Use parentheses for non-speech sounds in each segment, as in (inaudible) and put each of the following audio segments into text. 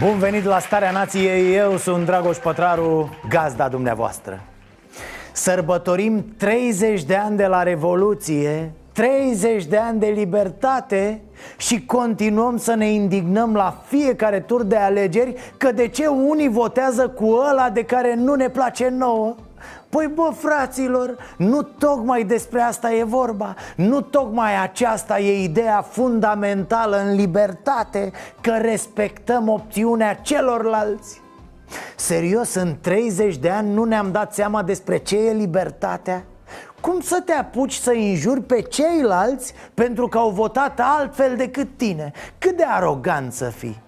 Bun venit la Starea Nației, eu sunt Dragoș Pătraru, gazda dumneavoastră. Sărbătorim 30 de ani de la Revoluție 30 de ani de libertate și continuăm să ne indignăm la fiecare tur de alegeri Că de ce unii votează cu ăla de care nu ne place nouă Păi bă, fraților, nu tocmai despre asta e vorba Nu tocmai aceasta e ideea fundamentală în libertate Că respectăm opțiunea celorlalți Serios, în 30 de ani nu ne-am dat seama despre ce e libertatea? Cum să te apuci să injuri pe ceilalți pentru că au votat altfel decât tine? Cât de arogant să fii?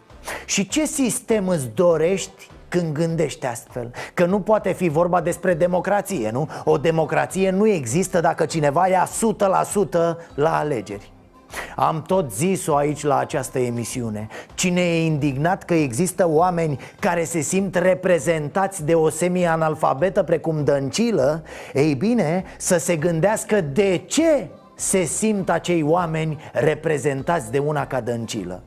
Și ce sistem îți dorești când gândești astfel? Că nu poate fi vorba despre democrație, nu? O democrație nu există dacă cineva ia 100% la alegeri. Am tot zis-o aici la această emisiune. Cine e indignat că există oameni care se simt reprezentați de o semi-analfabetă precum Dăncilă Ei bine, să se gândească de ce se simt acei oameni reprezentați de una ca Dăncilă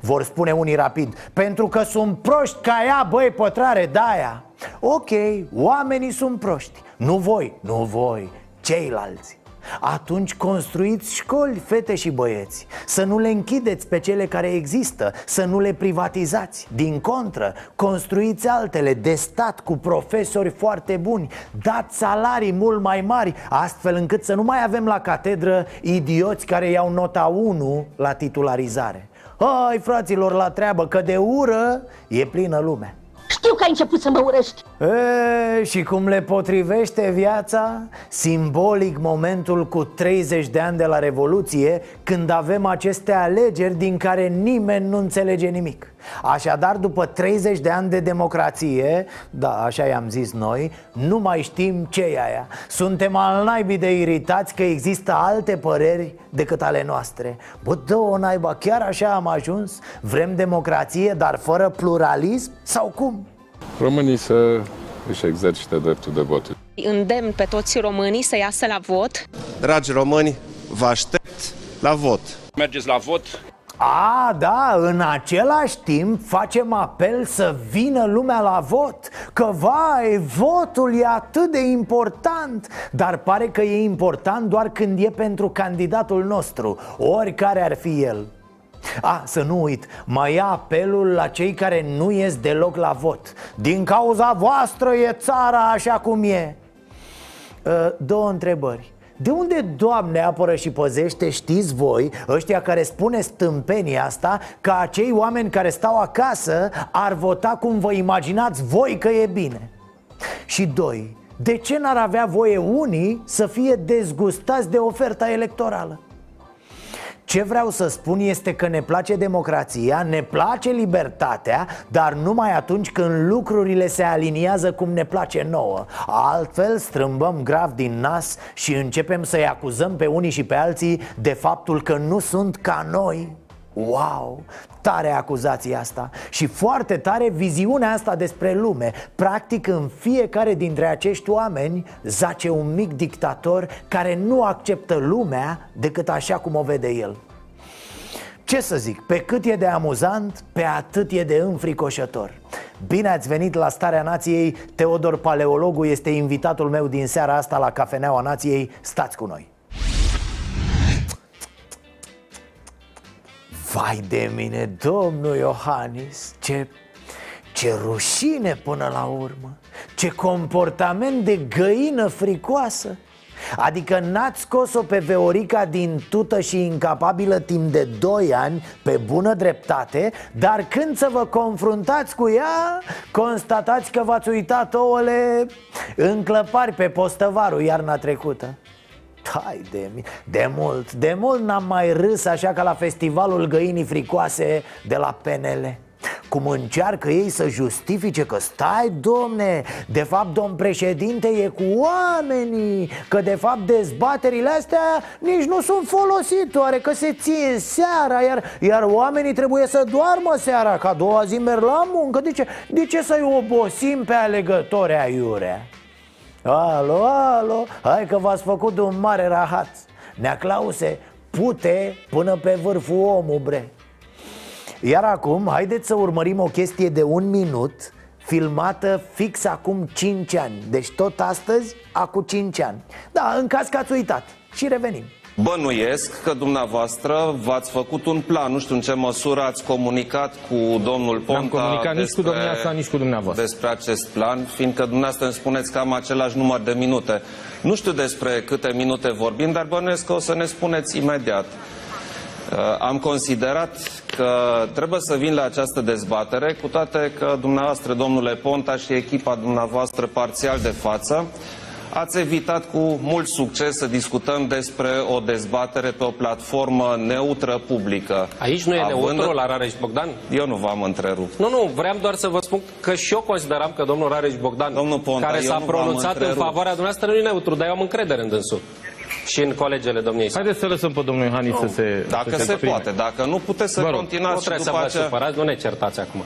vor spune unii rapid Pentru că sunt proști ca ea, băi, pătrare, de-aia. Ok, oamenii sunt proști. Nu voi, nu voi, ceilalți. Atunci construiți școli, fete și băieți. Să nu le închideți pe cele care există Să nu le privatizați. Din contră, construiți altele de stat cu profesori foarte buni. Dați salarii mult mai mari Astfel încât să nu mai avem la catedră idioți care iau nota 1 la titularizare Hai fraților la treabă că de ură e plină lumea Știu că ai început să mă urăști E, și cum le potrivește viața? Simbolic momentul cu 30 de ani de la Revoluție Când avem aceste alegeri din care nimeni nu înțelege nimic Așadar, după 30 de ani de democrație, da, așa i-am zis noi, nu mai știm ce e aia Suntem al naibii de iritați că există alte păreri decât ale noastre Bă, dă-o naiba, chiar așa am ajuns? Vrem democrație, dar fără pluralism? Sau cum? Românii să își exercite dreptul de vot. Îndemn pe toți românii să iasă la vot. Dragi români, vă aștept la vot. Mergeți la vot, A, da, în același timp facem apel să vină lumea la vot Că, vai, votul e atât de important Dar pare că e important doar când e pentru candidatul nostru Oricare ar fi el. A, să nu uit, mai ia apelul la cei care nu ies deloc la vot. Din cauza voastră e țara așa cum e. Uh, Două întrebări de unde, Doamne, apără și păzește, știți voi, ăștia care spune stâmpenia asta Că acei oameni care stau acasă ar vota cum vă imaginați voi că e bine Și doi, de ce n-ar avea voie unii să fie dezgustați de oferta electorală? Ce vreau să spun este că ne place democrația, ne place libertatea Dar numai atunci când lucrurile se aliniază cum ne place nouă. Altfel strâmbăm grav din nas și începem să-i acuzăm pe unii și pe alții De faptul că nu sunt ca noi. Wow, tare acuzația asta Și foarte tare viziunea asta despre lume. Practic în fiecare dintre acești oameni Zace un mic dictator care nu acceptă lumea decât așa cum o vede el ce să zic, pe cât e de amuzant, pe atât e de înfricoșător. Bine ați venit la Starea Nației Teodor Paleologu este invitatul meu din seara asta la Cafeneaua Nației. Stați cu noi. Vai de mine, domnul Iohannis Ce, ce rușine până la urmă Ce comportament de găină fricoasă Adică n-ați scos-o pe Veorica din tută și incapabilă timp de 2 ani Pe bună dreptate Dar când să vă confruntați cu ea Constatați că v-ați uitat ouăle în clăpari pe postăvarul iarna trecută. Tai de, mi- de mult, de mult n-am mai râs așa ca la festivalul găinii fricoase de la PNL cum încearcă ei să justifice că stai, domne, de fapt domn președinte e cu oamenii Că de fapt dezbaterile astea nici nu sunt folositoare Că se țin seara, iar, iar oamenii trebuie să doarmă seara Ca a doua zi merg la muncă. De ce, de ce să-i obosim pe alegători aiurea? Alo, alo, hai că v-ați făcut de un mare rahat. Nea Clause, pute până pe vârful omul, bre Iar acum, haideți să urmărim o chestie de un minut Filmată fix acum 5 ani Deci tot astăzi, acum 5 ani Da, în caz că ați uitat Și revenim Bănuiesc că dumneavoastră v-ați făcut un plan, nu știu în ce măsură ați comunicat cu domnul Ponta N-am comunicat nici cu domnia sa, nici cu dumneavoastră. despre acest plan, fiindcă dumneavoastră îmi spuneți că am același număr de minute. Nu știu despre câte minute vorbim, dar bănuiesc că o să ne spuneți imediat. Uh, Am considerat că trebuie să vin la această dezbatere, cu toate că dumneavoastră, domnule Ponta și echipa dumneavoastră parțial de față, ați evitat cu mult succes să discutăm despre o dezbatere pe o platformă neutră publică. Aici nu e Având- neutru la Rareș Bogdan? Eu nu v-am întrerupt. Nu, nu, vreau doar să vă spun că și eu consideram că domnul Rareș Bogdan, Domnul Ponta, care eu s-a nu v-am pronunțat în întrerupt. favoarea dumneavoastră, nu e neutru, dar eu am încredere în dânsul. Și în colegele domniei sale. Haideți să lăsăm pe domnul Iohannis să se Dacă să se exprime. poate, dacă nu puteți să Vă rog. Nu continuați și trebuie să după vă aceea... supărați, nu ne certați acum.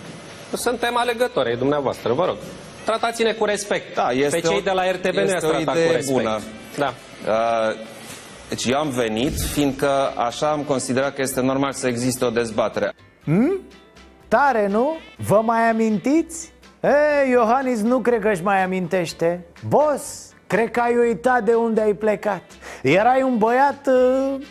Suntem alegători ai dumneavoastră, vă rog. Tratați-ne cu respect. Da, este Pe cei o- de la RTB ne este ați o tratat idee cu respect. bună. Da. Uh, Deci eu am venit, fiindcă așa am considerat că este normal să existe o dezbatere. Tare, nu? Vă mai amintiți? Ei, Iohannis nu cred că își mai amintește Boss, cred că ai uitat de unde ai plecat. Erai un băiat uh,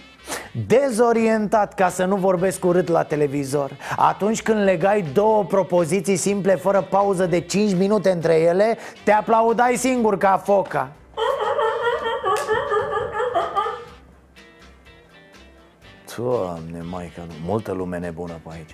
dezorientat, ca să nu vorbesc urât la televizor. Atunci când legai două propoziții simple fără pauză de 5 minute între ele Te aplaudai singur ca foca. Doamne, maică, nu, multă lume nebună pe aici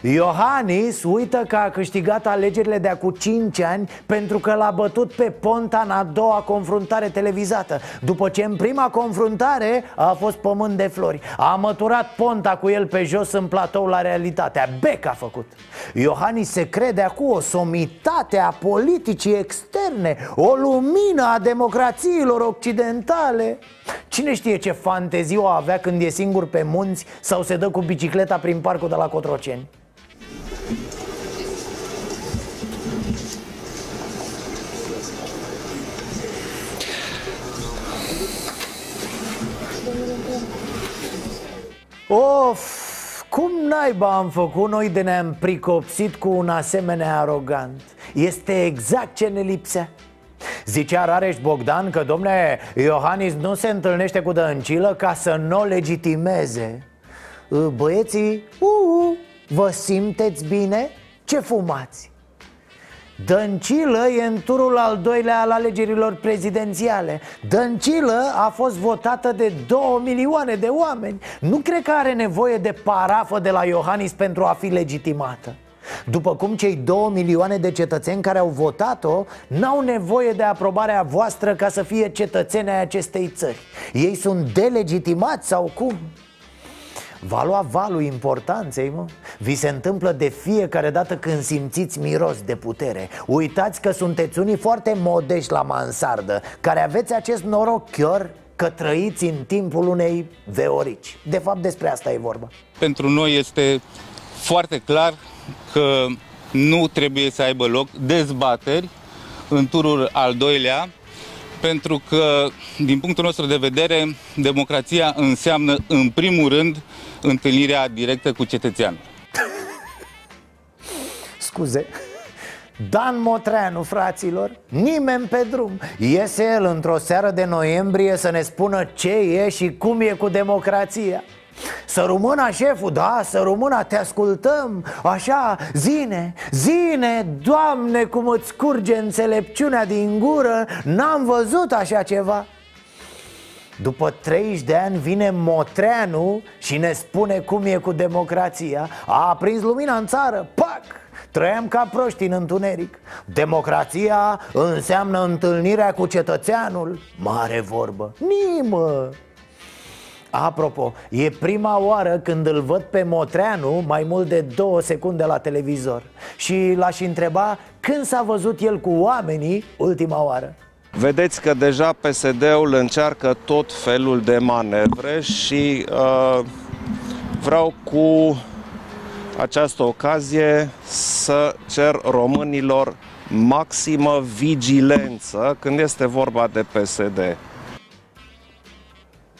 Iohannis uită că a câștigat alegerile de acum 5 ani pentru că l-a bătut pe Ponta în a doua confruntare televizată. După ce în prima confruntare a fost pământ de flori. A măturat Ponta cu el pe jos în platou la realitatea. Bec a făcut. Iohannis se crede acum o somitate a politicii externe O lumină a democrațiilor occidentale Cine știe ce fantezii o avea când e singur pe munți Sau se dă cu bicicleta prin parcul de la Cotroceni? Of, cum naiba am făcut noi de ne-am pricopsit cu un asemenea arogant? Este exact ce ne lipsea Zicea Rareș Bogdan că, domne, Iohannis nu se întâlnește cu Dăncilă ca să nu o legitimeze Băieții, uu, vă simteți bine? Ce fumați? Dăncilă e în turul al doilea al alegerilor prezidențiale Dăncilă a fost votată de 2 milioane de oameni Nu cred că are nevoie de parafă de la Iohannis pentru a fi legitimată după cum cei 2 milioane de cetățeni care au votat-o N-au nevoie de aprobarea voastră ca să fie cetățeni ai acestei țări. Ei sunt delegitimați sau cum? Va lua valul importanței, mă? Vi se întâmplă de fiecare dată când simțiți miros de putere. Uitați că sunteți unii foarte modești la mansardă Care aveți acest noroc chiar că trăiți în timpul unei veorici. De fapt despre asta e vorba. Pentru noi este foarte clar că nu trebuie să aibă loc dezbateri în turul al doilea, pentru că, din punctul nostru de vedere, democrația înseamnă, în primul rând, întâlnirea directă cu cetățeanul. Scuze. Dan Motreanu, fraților, nimeni pe drum. Iese el într-o seară de noiembrie să ne spună ce e și cum e cu democrația să rămână șeful, da, să rămână, te ascultăm Așa, zine, zine, Doamne, cum îți curge înțelepciunea din gură N-am văzut așa ceva. După 30 de ani vine Motreanu și ne spune cum e cu democrația. A aprins lumina în țară, pac! Trăiam ca proști în întuneric. Democrația înseamnă întâlnirea cu cetățeanul Mare vorbă Nimă Apropo, e prima oară când îl văd pe Motreanu mai mult de două secunde la televizor Și l-aș întreba când s-a văzut el cu oamenii ultima oară Vedeți că deja PSD-ul încearcă tot felul de manevre și uh, vreau cu această ocazie să cer românilor maximă vigilență când este vorba de PSD.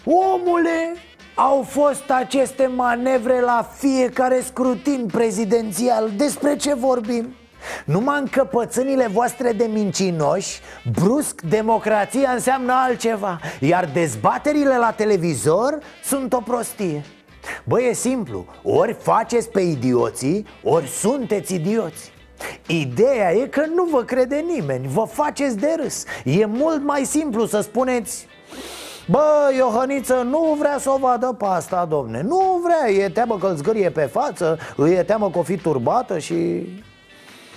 Omule, au fost aceste manevre la fiecare scrutin prezidențial. Despre ce vorbim? Numai în căpățânile voastre de mincinoși Brusc, democrația înseamnă altceva Iar dezbaterile la televizor sunt o prostie. Băi, e simplu, ori faceți pe idioții, ori sunteți idioți. Ideea e că nu vă crede nimeni, vă faceți de râs. E mult mai simplu să spuneți Bă, Iohăniță nu vrea să o vadă pe asta, domne. Nu vrea, e teamă că îl zgârie pe față Îi e teamă că o fi turbată și...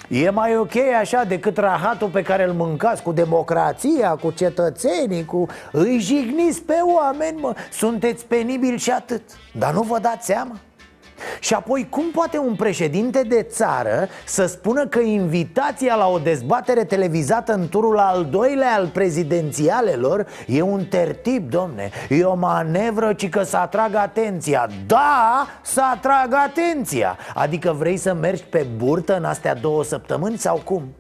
E mai ok așa decât rahatul pe care îl mâncați cu democrația, cu cetățenii, cu... Îi jigniți pe oameni, mă. Sunteți penibili și atât. Dar nu vă dați seama? Și apoi, cum poate un președinte de țară să spună că invitația la o dezbatere televizată în turul al doilea al prezidențialelor e un tertip, domne E o manevră, ci că să atragă atenția Da, să atragă atenția Adică vrei să mergi pe burtă în astea două săptămâni sau cum?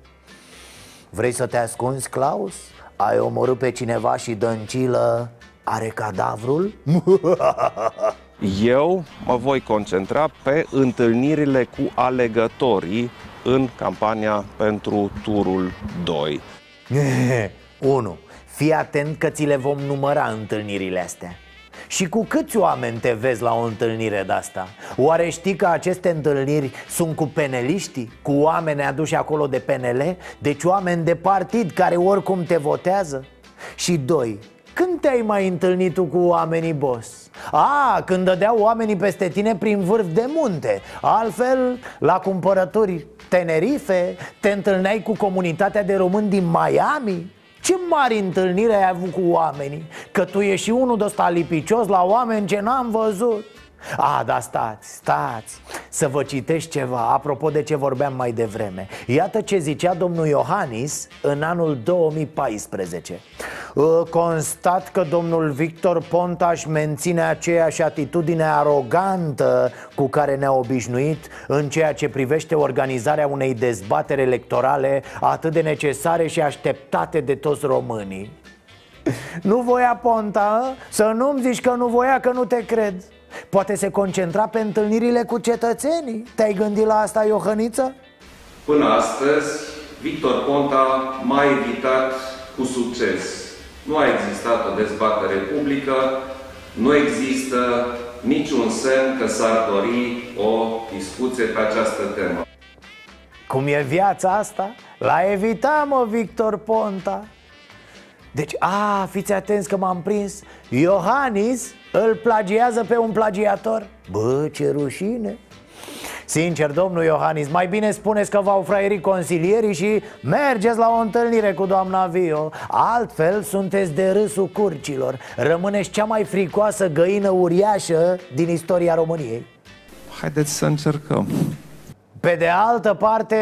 Vrei să te ascunzi, Claus? Ai omorât pe cineva și Dăncilă are cadavrul? (laughs) Eu mă voi concentra pe întâlnirile cu alegătorii în campania pentru turul 2. 1. (laughs) Fii atent că ți le vom număra întâlnirile astea și cu câți oameni te vezi la o întâlnire de asta? Oare știi că aceste întâlniri sunt cu peneliștii? Cu oameni aduși acolo de PNL? Deci oameni de partid care oricum te votează? Și doi, când te-ai mai întâlnit tu cu oamenii boss? A, când dădeau oamenii peste tine prin vârf de munte Altfel, la cumpărături Tenerife Te întâlneai cu comunitatea de români din Miami ce mari întâlniri ai avut cu oamenii? Că tu ești și unul de ăsta lipicios la oameni ce n-am văzut a, da, stați, stați Să vă citești ceva Apropo de ce vorbeam mai devreme Iată ce zicea domnul Iohannis În anul 2014 Constat că domnul Victor Pontaș menține aceeași atitudine arogantă cu care ne-a obișnuit în ceea ce privește organizarea unei dezbatere electorale atât de necesare și așteptate de toți românii. (laughs) Nu voia Ponta, să nu-mi zici că nu voia, că nu te cred. Poate se concentra pe întâlnirile cu cetățenii Te-ai gândit la asta, Iohăniță? Până astăzi, Victor Ponta m-a evitat cu succes. Nu a existat o dezbatere publică, nu există niciun semn că s-ar dori o discuție pe această temă. Cum e viața asta? La evita, mă, Victor Ponta Deci, a, fiți atenți că m-am prins Iohannis îl plagiază pe un plagiator? Bă, ce rușine. Sincer, domnul Iohannis, mai bine spuneți că v-au fraierit consilierii și mergeți la o întâlnire cu doamna Vio. Altfel sunteți de râsul curcilor. Rămâneți cea mai fricoasă găină uriașă din istoria României. Haideți să încercăm. Pe de altă parte,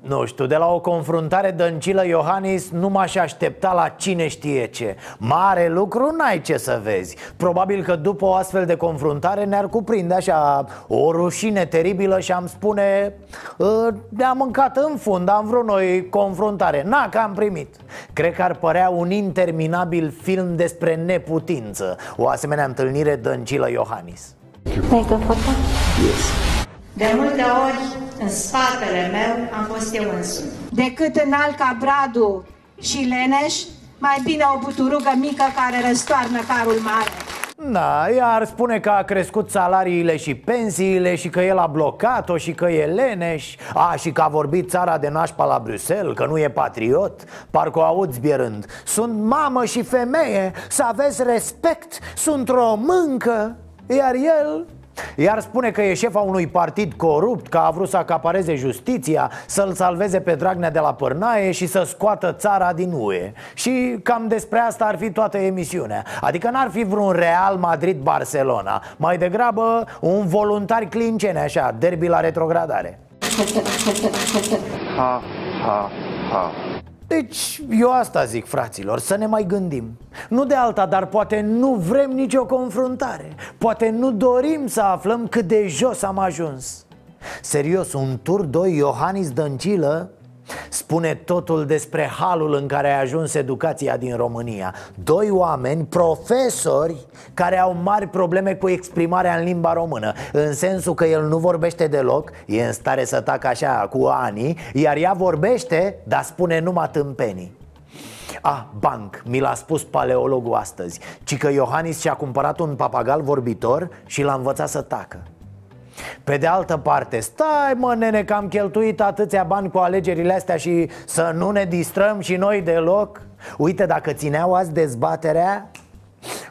nu știu, de la o confruntare Dăncilă Iohannis nu m-aș aștepta la cine știe ce. Mare lucru n-ai ce să vezi. Probabil că după o astfel de confruntare ne-ar cuprinde așa o rușine teribilă și am spune ă, Ne-am mâncat în fund, am vrut noi confruntare. Na, că am primit. Cred că ar părea un interminabil film despre neputință. O asemenea întâlnire Dăncilă Iohannis. Take a photo? Yes. De multe ori, în spatele meu, am fost eu însumi. Decât în Alca Bradu și Leneș, mai bine o buturugă mică care răstoarnă carul mare. Da, iar spune că a crescut salariile și pensiile și că el a blocat-o și că e leneș A, și că a vorbit țara de nașpa la Bruxelles, că nu e patriot Parcă o auzi zbierând Sunt mamă și femeie, să aveți respect, sunt româncă Iar el iar spune că e șefa unui partid corupt, că a vrut să acapareze justiția, să-l salveze pe Dragnea de la pârnaie și să scoată țara din UE. Și cam despre asta ar fi toată emisiunea. Adică n-ar fi vreun Real Madrid-Barcelona. Mai degrabă un voluntari clincene așa, derby la retrogradare. Ha, ha, ha. Deci eu asta zic, fraților, să ne mai gândim. Nu de alta, dar poate nu vrem nicio confruntare. Poate nu dorim să aflăm cât de jos am ajuns. Serios, un tur 2 Iohannis Dăncilă Spune totul despre halul în care a ajuns educația din România. Doi oameni, profesori, care au mari probleme cu exprimarea în limba română. În sensul că el nu vorbește deloc, e în stare să tacă așa cu ani Iar ea vorbește, dar spune numai tâmpenii. Ah, banc, mi l-a spus paleologul astăzi Ci că Iohannis și-a cumpărat un papagal vorbitor și l-a învățat să tacă pe de altă parte, stai mă nene că am cheltuit atâția bani cu alegerile astea și să nu ne distrăm și noi deloc? Uite, dacă țineau azi dezbaterea,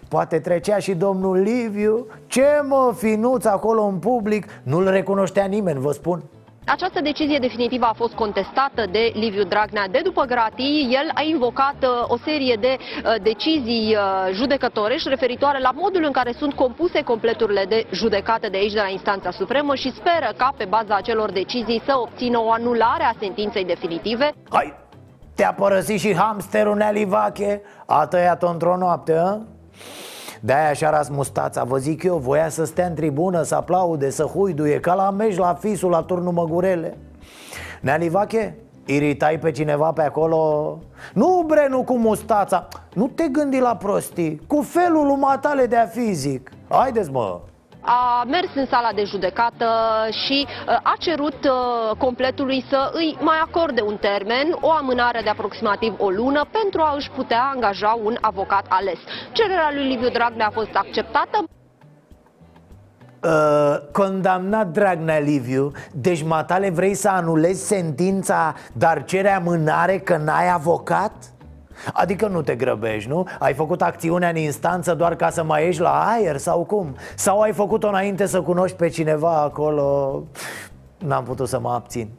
Poate trecea și domnul Liviu. Ce mă, finuț acolo în public? Nu-l recunoștea nimeni, vă spun această decizie definitivă a fost contestată de Liviu Dragnea de după gratii. El a invocat uh, o serie de uh, decizii uh, judecătorești referitoare la modul în care sunt compuse completurile de judecată de aici de la instanța supremă și speră ca pe baza acelor decizii să obțină o anulare a sentinței definitive. Hai, te-a părăsit și hamsterul Nealivache? A tăiat-o într-o noapte, a? De-aia și-a ras mustața, vă zic eu, voia să stea în tribună, să aplaude, să huiduie Ca la meci la fisul la turnul Măgurele. Nealivache, iritai pe cineva pe acolo? Nu bre, nu cu mustața. Nu te gândi la prostii. Cu felul umatale de a fizic Haideți mă a mers în sala de judecată și uh, a cerut uh, completului să îi mai acorde un termen, o amânare de aproximativ o lună pentru a își putea angaja un avocat ales. Cererea lui Liviu Dragnea a fost acceptată. Uh, condamnat Dragnea Liviu Deci matale vrei să anulezi sentința Dar cere amânare că n-ai avocat? Adică nu te grăbești, nu? Ai făcut acțiunea în instanță doar ca să mai ieși la aer sau cum? Sau ai făcut-o înainte să cunoști pe cineva acolo? N-am putut să mă abțin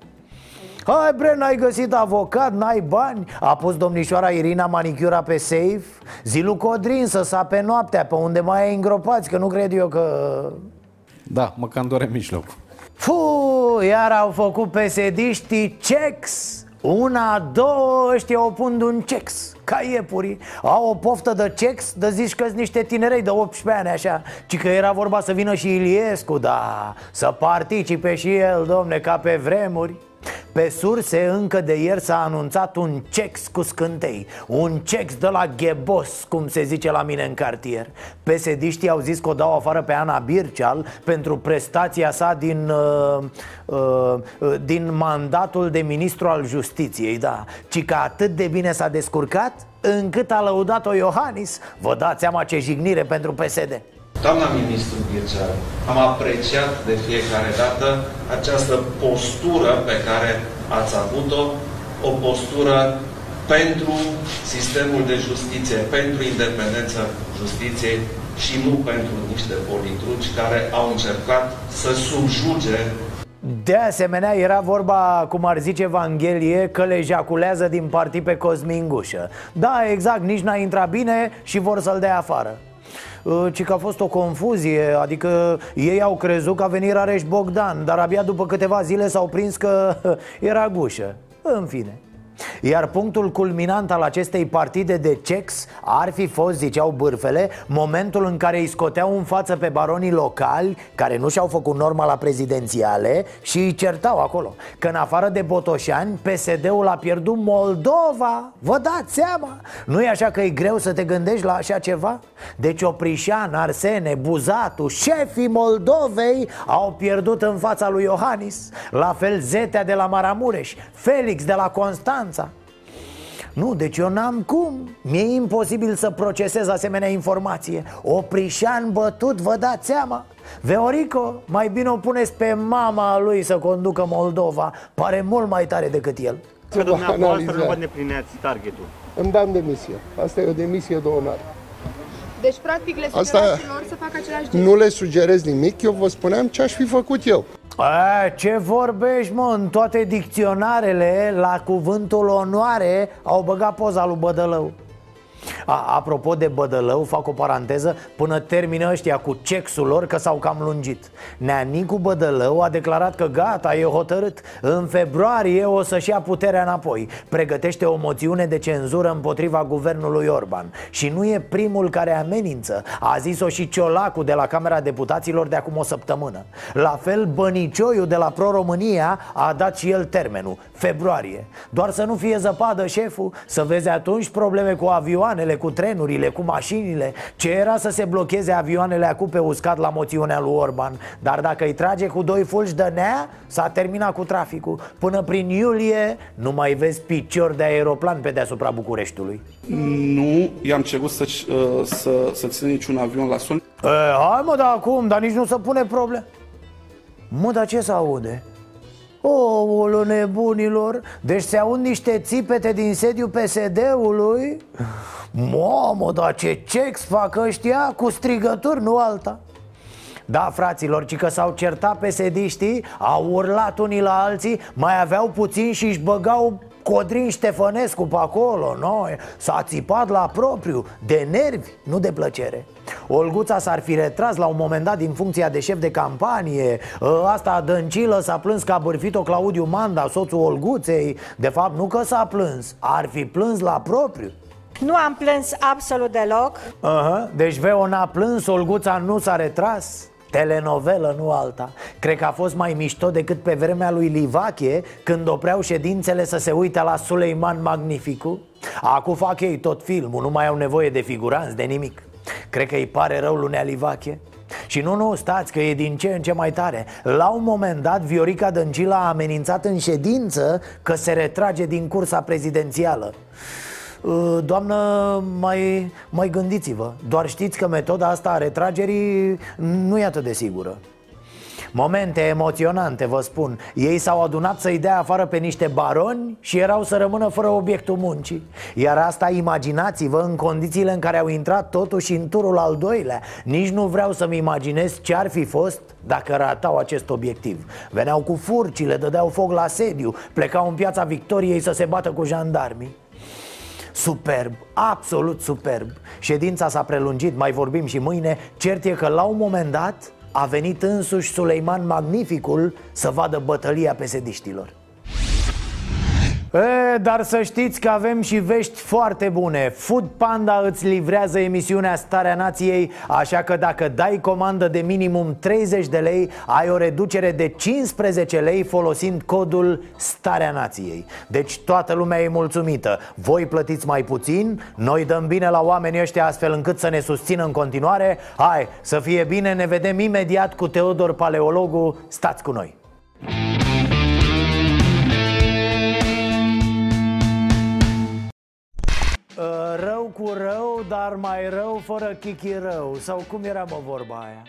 Hai bre, n-ai găsit avocat, n-ai bani A pus domnișoara Irina manicura pe safe Zilu Codrin să sape noaptea Pe unde mai ai îngropați, că nu cred eu că... Da, mă cam doare mijlocul Fu, iar au făcut pesediștii checks una, două, ăștia o pun un cex Ca iepurii. Au o poftă de cex, de zici că niște tinerei de 18 ani așa. Ci că era vorba să vină și Iliescu, da Să participe și el, domne, ca pe vremuri pe surse, încă de ieri s-a anunțat un cex cu scântei Un cex de la ghebos, cum se zice la mine în cartier. Pesediștii au zis că o dau afară pe Ana Birceal Pentru prestația sa din, uh, uh, uh, din mandatul de ministru al justiției Da, ci că atât de bine s-a descurcat Încât a lăudat-o Iohannis. Vă dați seama ce jignire pentru PSD Doamna ministru Bircean, am apreciat de fiecare dată această postură pe care ați avut-o, o postură pentru sistemul de justiție, pentru independența justiției și nu pentru niște politruci care au încercat să subjuge. De asemenea, era vorba, cum ar zice Evanghelie, că le jaculează din partii pe Cosmin Gușă. Da, exact, nici n-a intrat bine și vor să-l dea afară. Uh, ci că a fost o confuzie Adică ei au crezut că a venit Rareș Bogdan Dar abia după câteva zile s-au prins că (laughs) era gușă. În fine iar punctul culminant al acestei partide de cex ar fi fost, ziceau bârfele, momentul în care îi scoteau în față pe baronii locali, care nu și-au făcut norma la prezidențiale, și îi certau acolo. Că în afară de Botoșani, PSD-ul a pierdut Moldova. Vă dați seama? Nu e așa că e greu să te gândești la așa ceva? Deci Oprișan, Arsene, Buzatu, șefii Moldovei au pierdut în fața lui Iohannis La fel Zetea de la Maramureș, Felix de la Constanța Nu, deci eu n-am cum. Mi-e imposibil să procesez asemenea informație. Oprișan bătut, vă dați seama. Veorico, mai bine o puneți pe mama lui să conducă Moldova. Pare mult mai tare decât el. Că dumneavoastră nu vă îndeplineați targetul. Îmi dam demisia. Asta e o demisie de onoare Deci, practic, le Asta- sugerați lor să facă același gest. Nu le sugerez nimic, eu vă spuneam ce aș fi făcut eu A, ce vorbești, mă? În toate dicționarele, la cuvântul onoare, au băgat poza lui Bădălău a, Apropo de Bădălău, fac o paranteză Până termină ăștia cu cexul lor că s-au cam lungit. Neanicu Bădălău a declarat că gata, e hotărât. În februarie o să-și ia puterea înapoi. Pregătește o moțiune de cenzură împotriva guvernului Orban. Și nu e primul care amenință A zis-o și Ciolacu de la Camera Deputaților de acum o săptămână. La fel Bănicioiu de la Pro-România a dat și el termenul Februarie. Doar să nu fie zăpadă șeful Să vezi atunci probleme cu avioanele, cu trenurile, cu mașinile? Ce era să se blocheze avioanele acum pe uscat la moțiunea lui Orban? Dar dacă îi trage cu doi fulgi de nea, s-a terminat cu traficul. Până prin iulie nu mai vezi picior de aeroplan pe deasupra Bucureștiului. Nu i-am cerut să, să, să țină niciun avion la sol. e, Hai mă, dar acum, dar nici nu se pune problem Mă, dar ce se aude? O, nebunilor Deci se aud niște țipete din sediul PSD-ului Mamă, dar ce cex fac ăștia? Cu strigături, nu alta. Da, fraților, ci că s-au certat pesediștii Au urlat unii la alții Mai aveau puțin și își băgau Codrin Ștefănescu pe acolo no? S-a țipat la propriu De nervi, nu de plăcere. Olguța s-ar fi retras la un moment dat din funcția de șef de campanie. Ă, Asta Dăncilă s-a plâns că a bârfit-o Claudiu Manda, soțul Olguței. De fapt, nu că s-a plâns, ar fi plâns la propriu. Nu am plâns absolut deloc. Aha, deci Veo n-a plâns, Olguța nu s-a retras Telenovelă, nu alta. Cred că a fost mai mișto decât pe vremea lui Livache Când opreau ședințele să se uite la Suleiman Magnificu. Acum fac ei tot filmul, nu mai au nevoie de figuranți, de nimic. Cred că îi pare rău lunea Livache și nu, nu, stați că e din ce în ce mai tare. La un moment dat Viorica Dăncilă a amenințat în ședință Că se retrage din cursa prezidențială. Uh, Doamnă, mai, mai gândiți-vă. Doar știți că metoda asta a retragerii nu e atât de sigură. Momente emoționante, vă spun. Ei s-au adunat să-i dea afară pe niște baroni Și erau să rămână fără obiectul muncii. Iar asta imaginați-vă în condițiile în care au intrat totuși în turul al doilea. Nici nu vreau să-mi imaginez ce ar fi fost dacă ratau acest obiectiv. Veneau cu furcile, dădeau foc la sediu Plecau în piața Victoriei să se bată cu jandarmii Superb, absolut superb. Ședința s-a prelungit, mai vorbim și mâine. Cert e că la un moment dat a venit însuși Suleiman Magnificul să vadă bătălia pesediștilor E, dar să știți că avem și vești foarte bune. Food Panda îți livrează emisiunea Starea Nației Așa că dacă dai comandă de minimum 30 de lei Ai o reducere de 15 lei folosind codul Starea Nației. Deci toată lumea e mulțumită. Voi plătiți mai puțin Noi dăm bine la oamenii ăștia astfel încât să ne susțină în continuare. Hai, să fie bine, ne vedem imediat cu Teodor Paleologu. Stați cu noi Rău cu rău, dar mai rău fără chichi rău Sau cum era mă vorba aia?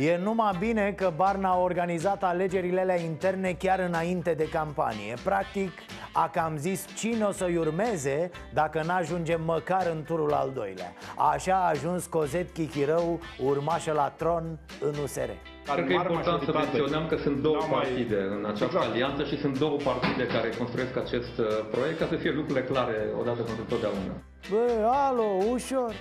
E numai bine că Barna a organizat alegerile alea interne chiar înainte de campanie. Practic a cam zis cine o să-i urmeze dacă n-ajungem măcar în turul al doilea. Așa a ajuns Cozet Chichirău, urmașă la tron în USR Cred că e important să menționăm că sunt două partide în această Exact. alianță și sunt două partide care construiesc acest uh, proiect ca să fie lucrurile clare odată pentru totdeauna. Bă, alo, ușor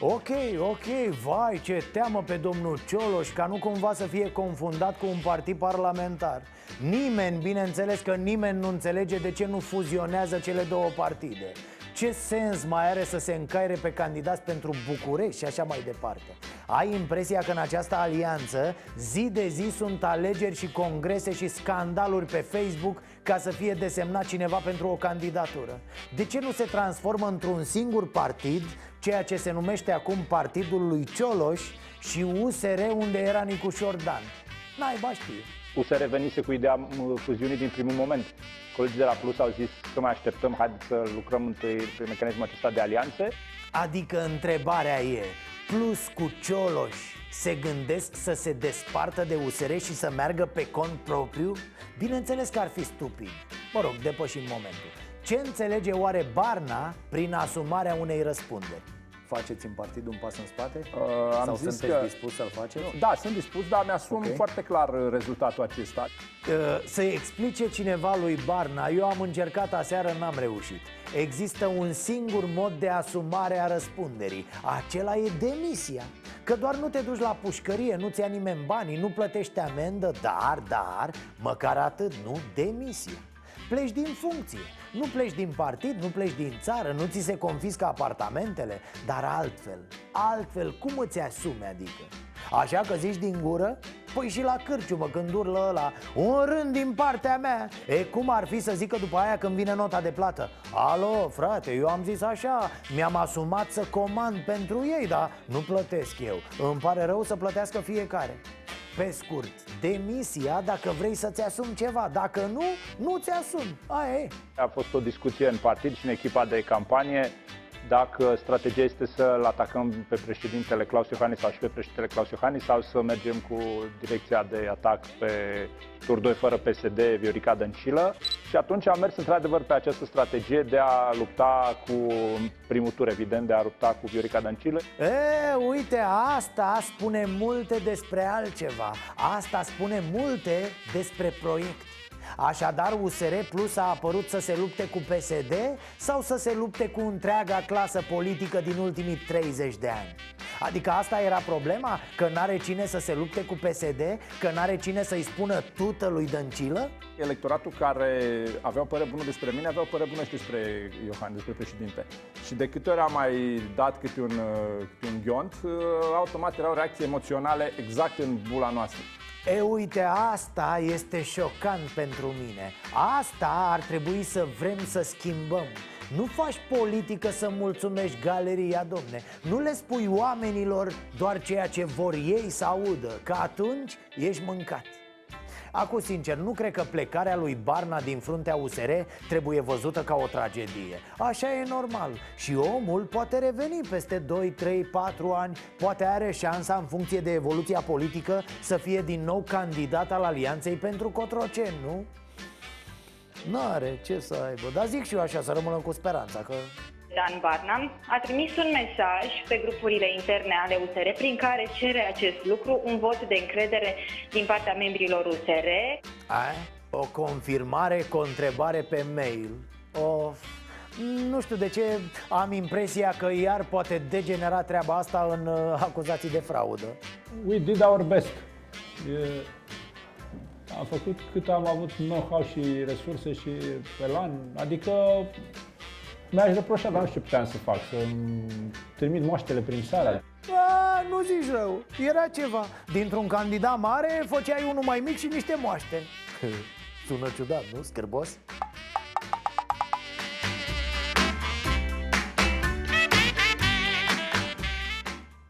Ok, ok, vai, ce teamă pe domnul Cioloș Ca nu cumva să fie confundat cu un partid parlamentar Nimeni, bineînțeles că nimeni nu înțelege de ce nu fuzionează cele două partide ce sens mai are să se încaire pe candidați pentru București și așa mai departe? Ai impresia că în această alianță zi de zi sunt alegeri și congrese și scandaluri pe Facebook ca să fie desemnat cineva pentru o candidatură? De ce nu se transformă într-un singur partid, ceea ce se numește acum Partidul lui Cioloș și USR unde era Nicuș Șordan? Naiba știe. USR venise cu ideea m, fuziunii din primul moment. Colegii de la Plus au zis să mai așteptăm, haideți să lucrăm întâi pe mecanismul acesta de alianțe. Adică întrebarea e, plus cu Cioloș se gândesc să se despartă de USR și să meargă pe cont propriu? Bineînțeles că ar fi stupid. Mă rog, depășim momentul. Ce înțelege oare Barna prin asumarea unei răspunderi? Faceți în partid un pas în spate? Uh, am Sau zis sunteți că- dispus să-l faceți? Da, sunt dispus, dar mi-asum Ok. foarte clar uh, rezultatul acesta. Uh, Să explice cineva lui Barna Eu am încercat aseară, n-am reușit Există un singur mod de asumare a răspunderii Acela e demisia Că doar nu te duci la pușcărie, nu-ți ia nimeni banii, nu plătești amendă Dar, dar, măcar atât, nu demisia Pleci din funcție Nu pleci din partid, nu pleci din țară Nu ți se confiscă apartamentele Dar altfel, altfel, cum îți asumi adică? Așa că zici din gură? Păi și la cârciumă când urlă ăla Un rând din partea mea. E cum ar fi să zică după aia când vine nota de plată? Alo, frate, eu am zis așa Mi-am asumat să comand pentru ei, dar nu plătesc eu. Îmi pare rău să plătească fiecare. Pe scurt, demisia dacă vrei să-ți asumi ceva. Dacă nu, nu ți asumi. Aia e. A fost o discuție în partid și în echipa de campanie dacă strategia este să-l atacăm pe președintele Claus Iohannis sau și pe președintele Claus Iohannis sau să mergem cu direcția de atac pe tur 2 fără PSD, Viorica Dăncilă. Și atunci am mers într-adevăr pe această strategie de a lupta cu primul tur, evident, de a lupta cu Viorica Dăncilă. E, uite, asta spune multe despre altceva Asta spune multe despre proiect Așadar, USR Plus a apărut să se lupte cu PSD sau să se lupte cu întreaga clasă politică din ultimii 30 de ani? Adică asta era problema? Că n-are cine să se lupte cu PSD? Că n-are cine să-i spună tută lui Dăncilă? Electoratul care avea o părere bună despre mine avea o părere bună și despre Iohannis, despre președinte. Și de câte ori am mai dat câte un, uh, câte un ghiont, uh, automat erau reacții emoționale exact în bula noastră. E, uite, asta este șocant pentru mine. Asta ar trebui să vrem să schimbăm. Nu faci politică să mulțumești galeria, domne. Nu le spui oamenilor doar ceea ce vor ei să audă Că atunci ești mâncat Acum, sincer, nu cred că plecarea lui Barna din fruntea USR trebuie văzută ca o tragedie. Așa e normal. Și omul poate reveni peste 2, 3, 4 ani. Poate are șansa, în funcție de evoluția politică, să fie din nou candidat al Alianței pentru Cotroceni, nu? N-are ce să aibă. Dar zic și eu așa, să rămână cu speranța că... Dan Barna a trimis un mesaj pe grupurile interne ale USR prin care cere acest lucru, un vot de încredere din partea membrilor USR. Ai? O confirmare cu o întrebare pe mail Of, nu știu de ce am impresia că iar poate degenera treaba asta în uh, acuzații de fraudă We did our best. E, am făcut cât am avut know-how și resurse și elan. Adică mi-aș reproșa, dar nu știu ce puteam să fac, să trimit moaștele prin țară. A, nu zici rău, era ceva Dintr-un candidat mare făceai unul mai mic și niște moaște (laughs) Sună ciudat, nu? Scârbos?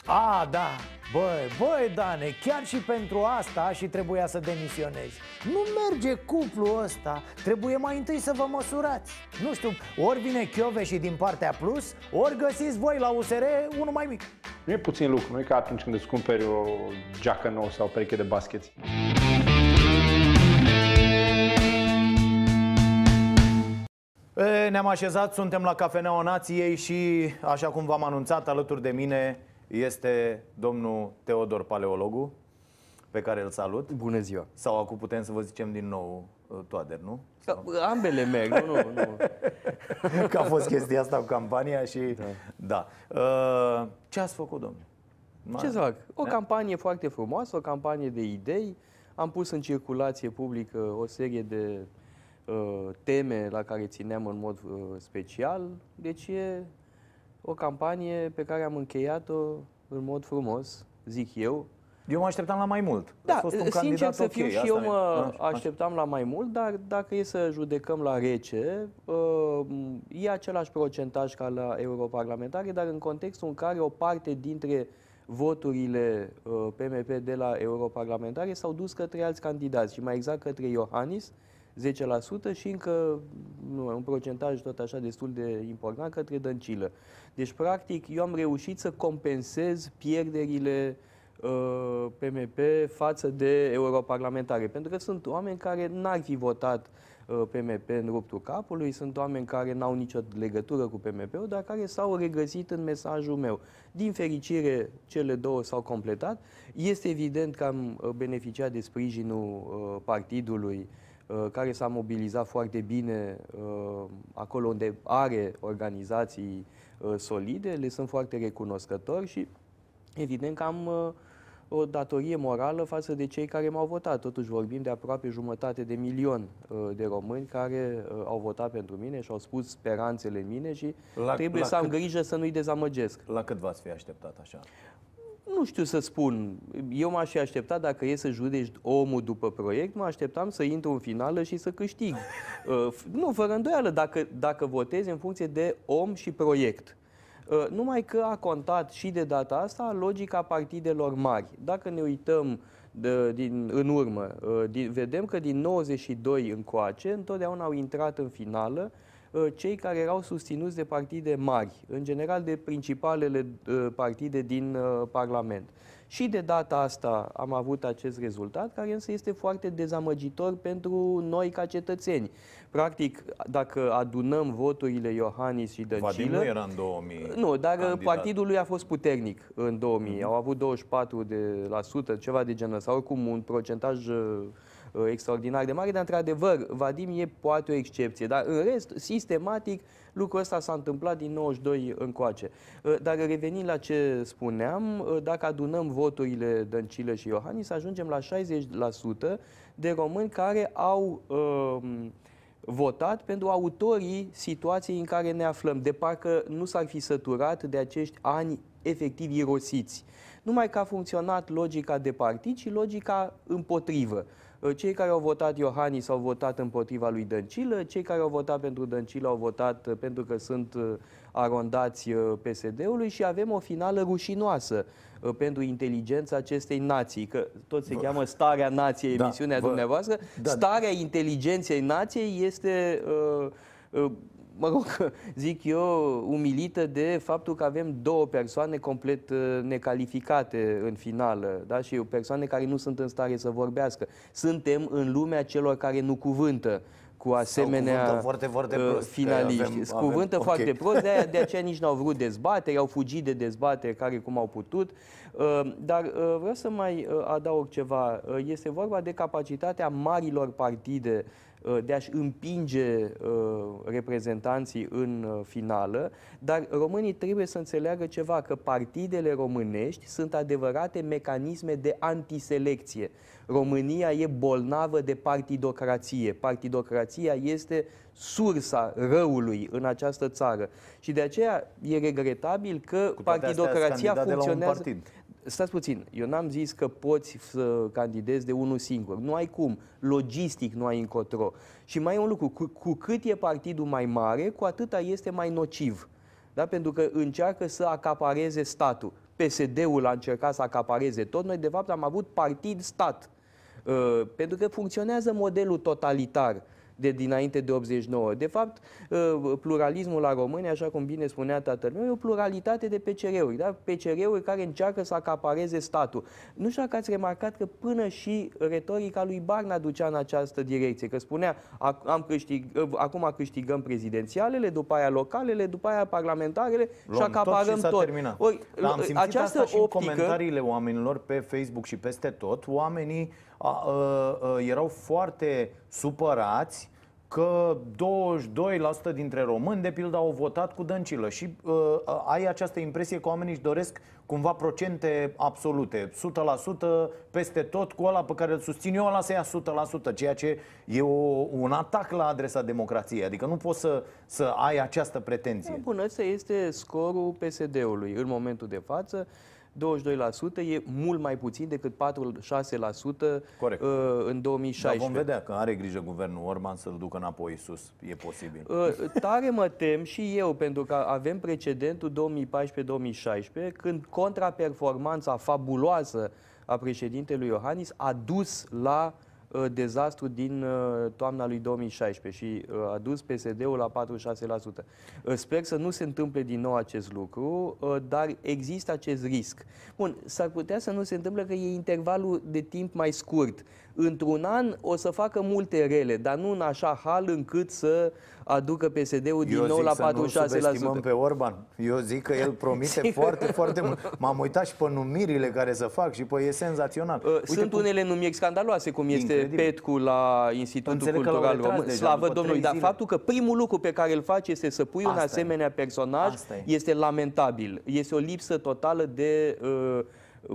A, da, băi, băi, Dane, chiar și pentru asta și trebuia să demisionezi. Nu merge cuplul ăsta, trebuie mai întâi să vă măsurați. Nu știu, ori vine și din partea plus, ori găsiți voi la USR unul mai mic. Nu e puțin lucru, nu e ca atunci când îți cumperi o geacă nouă sau o pereche de basket. E, Ne-am așezat, suntem la Cafeneaua Nației și, așa cum v-am anunțat, alături de mine este domnul Teodor Paleologu, pe care îl salut. Bună ziua! Sau acum putem să vă zicem din nou uh, Toader, nu? Ambele merg, nu, nu, nu. (laughs) Că a fost chestia asta cu campania și... Da. da. Uh, Ce ați făcut, domnule? Ce să fac? O Da? campanie foarte frumoasă, o campanie de idei. Am pus în circulație publică o serie de uh, teme la care țineam în mod uh, special. Deci e o campanie pe care am încheiat-o în mod frumos, zic eu. Eu mă așteptam la mai mult. Da, Ați fost un sincer candidat să ok, fiu și asta eu e. mă Așa, așteptam la mai mult, dar dacă e să judecăm la rece, uh, e același procentaj ca la europarlamentare, dar în contextul în care o parte dintre voturile uh, PMP de la europarlamentare s-au dus către alți candidați și mai exact către Iohannis, 10% și încă nu, un procentaj tot așa destul de important către Dăncilă. Deci, practic, eu am reușit să compensez pierderile uh, PMP față de europarlamentare, pentru că sunt oameni care n-ar fi votat uh, PMP în ruptul capului, sunt oameni care n-au nicio legătură cu PMP-ul, dar care s-au regăsit în mesajul meu. Din fericire, cele două s-au completat. Este evident că am uh, beneficiat de sprijinul uh, partidului uh, care s-a mobilizat foarte bine uh, acolo unde are organizații uh, solide, le sunt foarte recunoscători și evident că am uh, o datorie morală față de cei care m-au votat. Totuși vorbim de aproape jumătate de milion uh, de români care uh, au votat pentru mine și au spus speranțele în mine și La- trebuie la să am cât- grijă să nu-i dezamăgesc. La cât v-ați fi așteptat așa? Nu știu să spun. Eu m-aș fi așteptat, dacă e să judeci omul după proiect, mă așteptam să intru în finală și să câștig. (laughs) Uh, f- nu, fără îndoială, dacă, dacă votezi în funcție de om și proiect. Uh, Numai că a contat și de data asta logica partidelor mari. Dacă ne uităm de, din, în urmă, uh, din, vedem că din 92 încoace, întotdeauna au intrat în finală uh, cei care erau susținuți de partide mari, în general de principalele uh, partide din uh, Parlament. Și de data asta am avut acest rezultat, care însă este foarte dezamăgitor pentru noi ca cetățeni. Practic, dacă adunăm voturile Iohannis și Dăncilă... Vadim nu era în 2000 Nu, dar uh, candidat. partidul lui a fost puternic în 2000. Au avut 24 de la sută, ceva de genul ăsta, oricum un procentaj uh, uh, extraordinar de mare, dar într-adevăr, Vadim e poate o excepție, dar în rest, sistematic, lucrul ăsta s-a întâmplat din 92 încoace. Uh, Dar revenind la ce spuneam, uh, dacă adunăm voturile Dăncilă și Iohannis, ajungem la 60% de români care au um, votat pentru autorii situației în care ne aflăm, de parcă nu s-ar fi săturat de acești ani efectiv irosiți. Numai că a funcționat logica de partid și logica împotrivă. Cei care au votat Iohannis au votat împotriva lui Dăncilă, cei care au votat pentru Dăncilă au votat uh, pentru că sunt uh, arondați uh, PSD-ului și avem o finală rușinoasă uh, pentru inteligența acestei nații, că tot se cheamă Starea Nației, Da, emisiunea vă- dumneavoastră. da. Starea inteligenței nației este uh, uh, mă rog, (laughs) zic eu, umilită de faptul că avem două persoane complet uh, necalificate în finală, da? și persoane care nu sunt în stare să vorbească. Suntem în lumea celor care nu cuvântă cu asemenea cuvântă foarte, foarte uh, prost, că finaliști. avem- Avem, avem- cuvântă ok. foarte prost, de, aia, (laughs) de aceea nici n-au vrut dezbateri, au fugit de dezbateri care cum au putut. Uh, Dar uh, vreau să mai uh, adaug ceva. Uh, Este vorba de capacitatea marilor partide uh, de a-și împinge uh, reprezentanții în uh, finală, dar românii trebuie să înțeleagă ceva, că partidele românești sunt adevărate mecanisme de antiselecție. România e bolnavă de partidocrație. Partidocrația este sursa răului în această țară. Și de aceea e regretabil că Cu toate astea, ați partidocrația candidat de la un funcționează... partid. Stați puțin, eu n-am zis că poți să candidezi de unul singur. Nu ai cum. Logistic nu ai încotro. Și mai e un lucru, cu, cu cât e partidul mai mare, cu atâta este mai nociv. Da? Pentru că încearcă să acapareze statul. PSD-ul a încercat să acapareze tot. Noi, de fapt, am avut partid-stat. Uh, pentru că funcționează modelul totalitar de dinainte de 89. De fapt, uh, pluralismul la România, așa cum bine spunea tatăl meu, e o pluralitate de PCR-uri, da? PCR-uri care încearcă să acapareze statul. Nu știu dacă ați remarcat că până și retorica lui Barna ducea în această direcție, că spunea "Ac- am câștig, uh, acum câștigăm prezidențialele, după aia localele, după aia parlamentarele și Luăm acaparăm tot și s-a tot. terminat. Ori, Dar am simțit această asta și optică, în comentariile oamenilor pe Facebook și peste tot. Oamenii a, a, a, erau foarte supărați că 22% dintre români, de pildă, au votat cu Dăncilă și uh, ai această impresie că oamenii își doresc cumva procente absolute, 100% peste tot cu ăla pe care îl susțin eu, ăla să ia 100%, ceea ce e o, un atac la adresa democrației, adică nu poți să, să ai această pretenție. Bun, ăsta este scorul PSD-ului în momentul de față. 22% e mult mai puțin decât 4-6% Corect. uh, în 2016. Dar vom vedea că are grijă guvernul Orban să-l ducă înapoi sus. E posibil. Uh, Tare mă tem și eu, pentru că avem precedentul 2014-2016, când contraperformanța fabuloasă a președintelui Iohannis a dus la uh, dezastru din uh, toamna lui 2016 și uh, a dus PSD-ul la 46%. Uh, Sper să nu se întâmple din nou acest lucru, uh, dar există acest risc. Bun, s-ar putea să nu se întâmple că e intervalul de timp mai scurt. Într-un an o să facă multe rele, dar nu în așa hal încât să aducă PSD-ul din Eu nou zic la să nu 46%. subestimăm pe Orban. Eu zic că el (laughs) promite Sigur. foarte, foarte mult. M-am uitat și pe numirile care să fac și pe e senzațional. Uh, Sunt cum- unele numiri scandaloase, cum este Incredibil. Petcu la Institutul Înțeleg că l-au Cultural retras Român. deja Slavă după Domnului, trei dar zile. faptul că primul lucru pe care îl face este să pui un Asta e. asemenea personaj Asta e. este lamentabil. Este o lipsă totală de uh,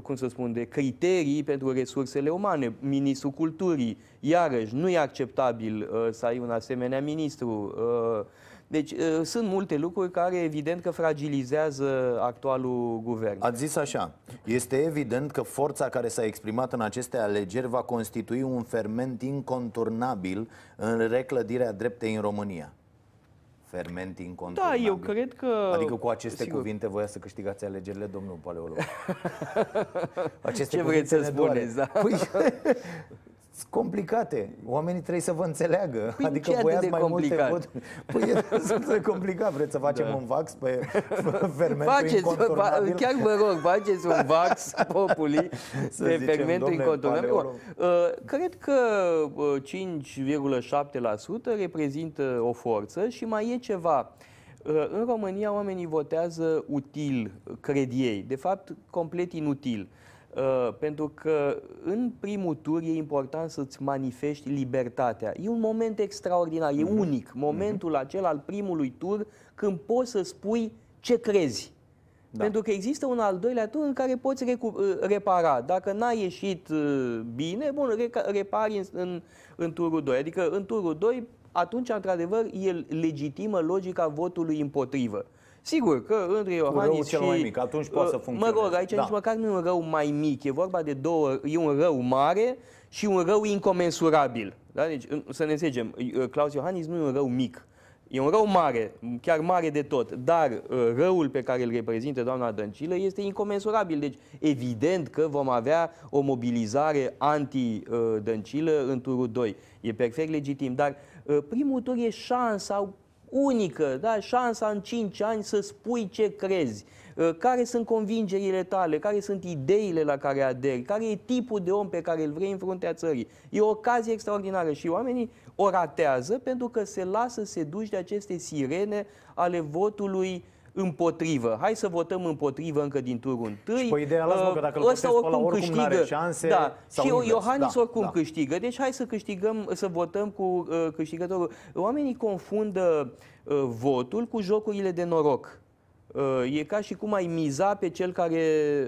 cum să spun, de criterii pentru resursele umane. Ministrul Culturii, iarăși, nu e acceptabil uh, să ai un asemenea ministru. Uh, deci uh, sunt multe lucruri care evident că fragilizează actualul guvern. Ați zis așa, este evident că forța care s-a exprimat în aceste alegeri va constitui un ferment inconturnabil în reclădirea dreptei în România. Ferment Da, inconturnabil. eu cred că... Adică cu aceste sigur. cuvinte voia să câștigați alegerile, domnul paleolog. (laughs) Aceste Ce vreți cuvinte să ne doare. spuneți, da? Păi, (laughs) sunt complicate. Oamenii trebuie să vă înțeleagă. Păi adică ce atât voiați de mai complicat? multe voturi. Păi e destul de complicat. Vreți să facem Da. un vax pe fermentul Faceți, inconturnabil? fa- chiar vă rog, faceți un vax populi (laughs) Să pe zicem, fermentul domnule inconturnabil. paleolog. Uh, Cred că uh, 5,7% reprezintă o forță și mai e ceva. Uh, În România oamenii votează util, cred ei, de fapt complet inutil. Uh, pentru că în primul tur e important să-ți manifesti libertatea. E un moment extraordinar, e unic. Momentul acela al primului tur când poți să spui ce crezi. Da. Pentru că există un al doilea tur în care poți recu- uh, repara. Dacă n-a ieșit uh, bine, bun, reca- repari în, în, în turul 2. Adică în turul 2, atunci, într-adevăr, e legitimă logica votului împotrivă. Sigur că între Iohannis răul cel și... mai mic, atunci poate să uh, funcționeze. Mă rog, aici Da. nici măcar nu e un rău mai mic, e vorba de două, e un rău mare și un rău incomensurabil. Da? Deci, în- să ne înțelegem, uh, Claus Iohannis nu e un rău mic. E un rău mare, chiar mare de tot, dar uh, răul pe care îl reprezintă doamna Dăncilă este incomensurabil. Deci, evident că vom avea o mobilizare anti-Dăncilă în turul 2. E perfect legitim, dar uh, primul tur e șansa unică, da? șansa în 5 ani să spui ce crezi, Uh, care sunt convingerile tale, care sunt ideile la care aderi, care e tipul de om pe care îl vrei în fruntea țării. E o ocazie extraordinară și oamenii o ratează pentru că se lasă seduși de aceste sirene ale votului împotrivă. Hai să votăm împotrivă încă din turul întâi. Și pe ideea, lasă-mă, că dacă îl Ăsta votezi pe ăla, oricum oricum câștigă. n-are șanse da. sau Și invers. Iohannis Da, oricum da. câștigă. Deci hai să câștigăm, să votăm cu uh, câștigătorul. Oamenii confundă uh, votul cu jocurile de noroc. Uh, E ca și cum ai miza pe cel care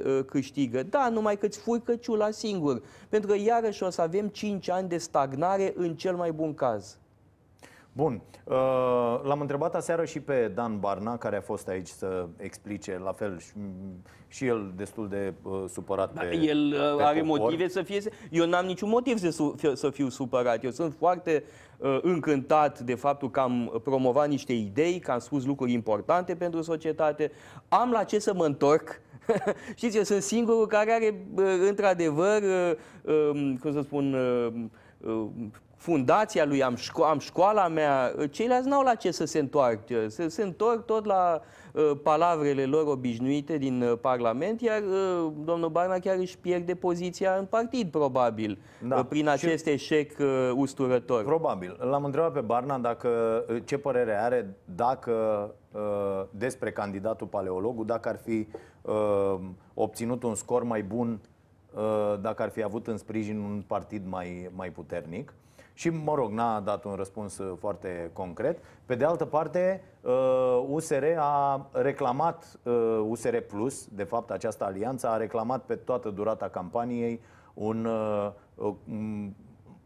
uh, câștigă. Da, numai că îți furi căciula singur. Pentru că iarăși o să avem 5 ani de stagnare în cel mai bun caz. Bun. Uh, L-am întrebat aseară și pe Dan Barna, care a fost aici să explice, la fel, și, și el destul de uh, supărat pe El uh, pe are popor. motive să fie... Eu n-am niciun motiv să, su- fie- să fiu supărat. Eu sunt foarte uh, încântat de faptul că am promovat niște idei, că am spus lucruri importante pentru societate. Am la ce să mă întorc. (laughs) Știți, eu sunt singurul care are, uh, într-adevăr, uh, um, cum să spun, uh, uh, fundația lui, am, șco- am școala mea, uh, ceilalți n-au la ce să se întoarcă. Se, se întorc tot la uh, palavrele lor obișnuite din uh, Parlament, iar uh, domnul Barna chiar își pierde poziția în partid, probabil, Da. uh, prin Și- acest eșec uh, usturător. Probabil. L-am întrebat pe Barna dacă, uh, ce părere are dacă uh, despre candidatul paleologul, dacă ar fi uh, obținut un scor mai bun, uh, dacă ar fi avut în sprijin un partid mai, mai puternic. Și, mă rog, n-a dat un răspuns uh, foarte concret. Pe de altă parte, uh, USR a reclamat, uh, USR Plus, de fapt, această alianță, a reclamat pe toată durata campaniei un, uh, uh,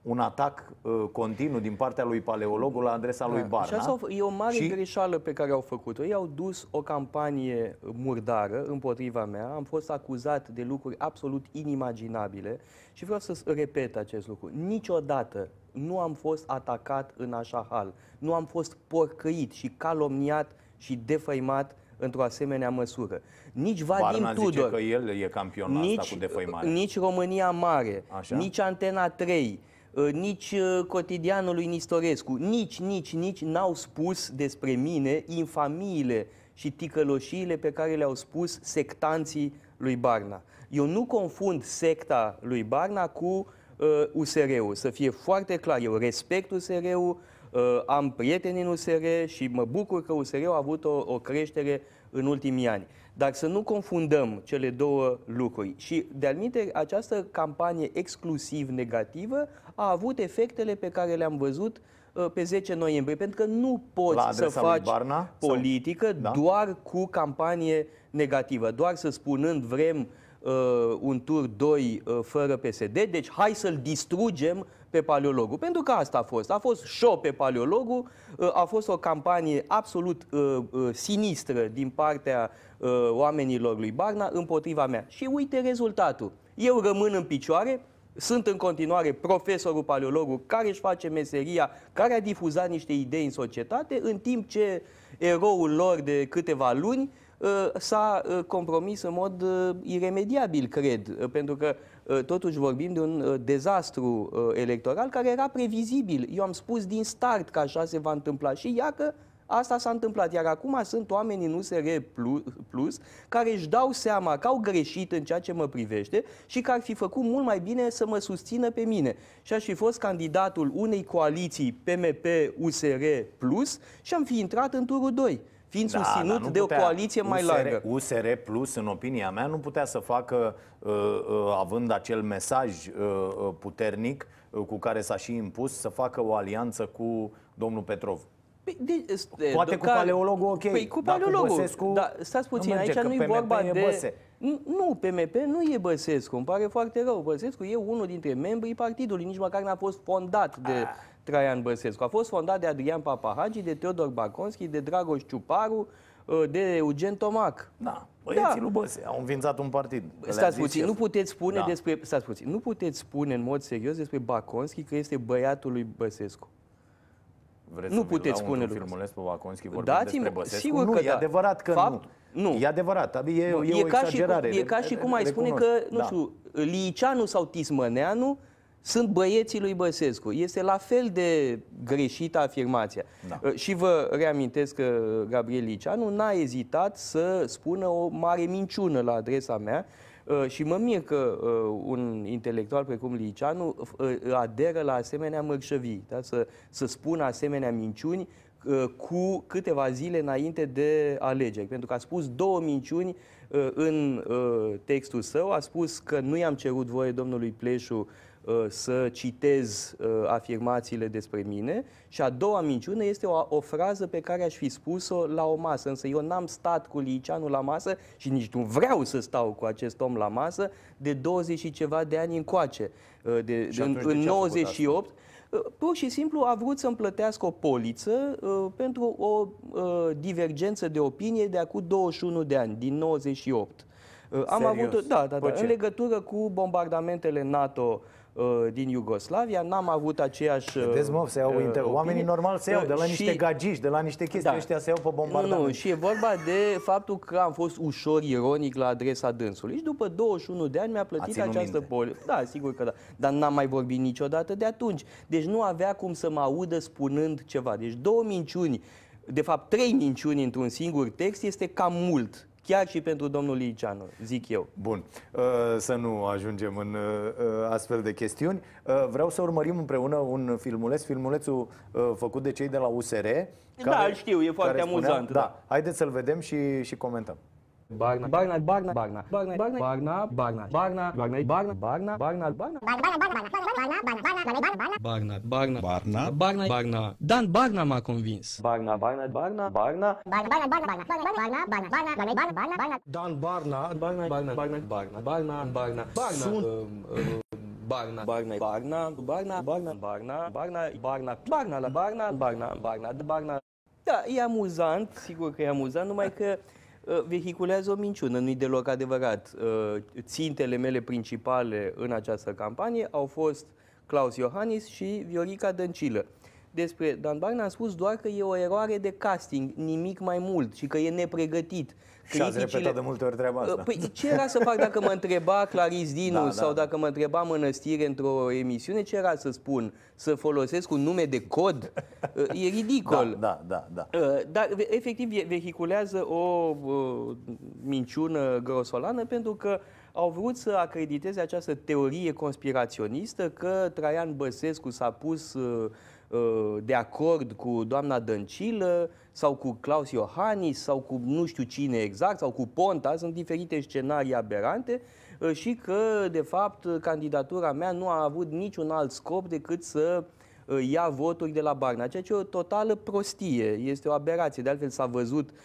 un atac uh, continuu din partea lui paleologul la adresa lui Barna. Și asta e o mare și... greșeală pe care au făcut-o. Ei au dus o campanie murdară împotriva mea, am fost acuzat de lucruri absolut inimaginabile și vreau să repet acest lucru. Niciodată nu am fost atacat în așa hal, nu am fost porcăit și calomniat și defăimat într-o asemenea măsură. Nici Vadim Barna Tudor, zice că el e campion la nici, asta cu defăimare. nici România Mare, Așa? nici Antena 3, uh, nici uh, cotidianul lui Nistorescu, nici, nici, nici n-au spus despre mine infamiile și ticăloșiile pe care le-au spus sectanții lui Barna. Eu nu confund secta lui Barna cu uh, USR-ul. Să fie foarte clar, eu respect USR-ul, uh, am prieteni în USR și mă bucur că USR-ul a avut o, o creștere în ultimii ani. Dar să nu confundăm cele două lucruri. Și, de-al minte, această campanie exclusiv negativă a avut efectele pe care le-am văzut uh, pe 10 noiembrie, pentru că nu poți La să adresa lui faci Barna? Sau- politică da? doar cu campanie negativă, doar să spunând vrem uh, un tur 2 uh, fără PSD, deci hai să-l distrugem pe paleologul. Pentru că asta a fost. A fost show pe paleologul, uh, a fost o campanie absolut uh, uh, sinistră din partea uh, oamenilor lui Barna împotriva mea. Și uite rezultatul. Eu rămân în picioare, sunt în continuare profesorul paleologul care își face meseria, care a difuzat niște idei în societate, în timp ce eroul lor de câteva luni uh, s-a uh, compromis în mod uh, iremediabil, cred, uh, pentru că uh, totuși vorbim de un uh, dezastru uh, electoral care era previzibil. Eu am spus din start că așa se va întâmpla și ia că Asta s-a întâmplat, iar acum sunt oameni în USR Plus, plus care își dau seama că au greșit în ceea ce mă privește și că ar fi făcut mult mai bine să mă susțină pe mine. Și aș fi fost candidatul unei coaliții PMP-USR Plus și am fi intrat în turul 2 fiind Da, susținut dar nu de o putea coaliție mai USR, largă. USR Plus, în opinia mea, nu putea să facă, uh, uh, având acel mesaj uh, uh, puternic uh, cu care s-a și impus, să facă o alianță cu domnul Petrov. Păi, de, este, Poate cu care- paleologul, ok, Păi cu dar cu paleologul. Băsescu da, stați nu puțin, merge, aici că nu e PMP vorba e de... Băse. Nu, Nu, PMP nu e Băsescu, îmi pare foarte rău. Băsescu e unul dintre membrii partidului, nici măcar n-a fost fondat de Traian Băsescu. A fost fondat de Adrian Papahagi, de Teodor Baconski, de Dragoș Ciuparu, de Eugen Tomac. Da, băieții lui Băse au înființat un partid. Le-a Stați zis puțin, șeful. nu puteți spune Da. despre stați puțin, nu puteți spune în mod serios despre Baconski că este băiatul lui Băsescu. Vreți nu să vi-l puteți dau spune într-un lucrul filmuleț pe Baconski vorbind Dați-mi- despre Băsescu? sigur nu, că e da. adevărat că Fapt? nu. Nu. E adevărat, abi, e, Nu, e, e, o ca și, exagerare. cum, e ca și cum ai spune că, recunosc. nu Da. știu, Liceanu sau Tismăneanu sunt băieții lui Băsescu. Este la fel de greșită afirmația. Da. Uh, Și vă reamintesc că Gabriel Liceanu n-a ezitat să spună o mare minciună la adresa mea uh, și mă mir că uh, un intelectual precum Liceanu uh, aderă la asemenea mărșăvii, da? să, să spună asemenea minciuni uh, cu câteva zile înainte de alegeri. Pentru că a spus două minciuni uh, în uh, textul său. A spus că nu i-am cerut voie domnului Pleșu uh, să citez uh, afirmațiile despre mine și a doua minciună este o, o frază pe care aș fi spus-o la o masă, însă eu n-am stat cu Liceanu la masă și nici nu vreau să stau cu acest om la masă de 20 și ceva de ani încoace. Uh, De, Și în, atunci de în ce a făcut 98 Uh, Pur și simplu a vrut să-mi plătească o poliță uh, pentru o uh, divergență de opinie de acum 21 de ani, din 98. Uh, am Serios? avut, o- da, da, Pe da, ce? în legătură cu bombardamentele NATO uh, din Iugoslavia, n-am avut aceeași uh, Vedeți, mă, se iau uh, inter... opinie. Oamenii normal se iau de la Uh, niște și- gagici, de la niște chestii, Da. ăștia se iau pe nu, bombardament. nu, și e vorba de faptul că am fost ușor ironic la adresa dânsului. Și după 21 de ani mi-a plătit ținut această minte. poli. Da, sigur că da. Dar n-am mai vorbit niciodată de atunci. Deci nu avea cum să mă audă spunând ceva. Deci două minciuni, de fapt trei minciuni într-un singur text este cam mult. Chiar și pentru domnul Liceanu, zic eu. Bun, uh, să nu ajungem în uh, uh, astfel de chestiuni. Uh, Vreau să urmărim împreună un filmuleț, filmulețul uh, făcut de cei de la USR. Da, îl știu, e foarte care amuzant, Da. da. Haideți să-l vedem și, și comentăm. Barna, Barna, Barna, Barna, Barna, Barna, Barna, Barna, Barna, Barna, Barna, Barna, Barna, Barna, Barna, Barna, Barna, Barna, Barna. Dan Barna m-a convins. Barna, Barna, Barna, Barna. Dan Barna, Barna, Barna, Barna, Barna, Barna, Barna, Barna. Sunt Barna, Barna, Barna, Barna, Barna, Barna, Barna, Barna, Barna, la Barna, Barna, Barna, Barna. Da, e amuzant, sigur că e amuzant, numai că uh, vehiculează o minciună, nu-i deloc adevărat. Uh, țintele mele principale în această campanie au fost Claus Iohannis și Viorica Dăncilă. Despre Dan Barna am spus doar că e o eroare de casting, nimic mai mult și că e nepregătit. Și ați repetat de multe ori treaba asta. Păi ce era să fac dacă mă întreba (laughs) Claris Dinu Da, da. sau dacă mă întreba Mănăstire într-o emisiune, ce era să spun? Să folosesc un nume de cod? E (laughs) ridicol. Da, da, da. da. Uh, Dar ve- efectiv ve- vehiculează o uh, minciună grosolană pentru că au vrut să acrediteze această teorie conspiraționistă că Traian Băsescu s-a pus uh, uh, de acord cu doamna Dăncilă sau cu Claus Iohannis sau cu nu știu cine exact sau cu Ponta, sunt diferite scenarii aberante uh, și că de fapt candidatura mea nu a avut niciun alt scop decât să uh, ia voturi de la Barna, ceea ce e o totală prostie, este o aberație. De altfel s-a văzut uh,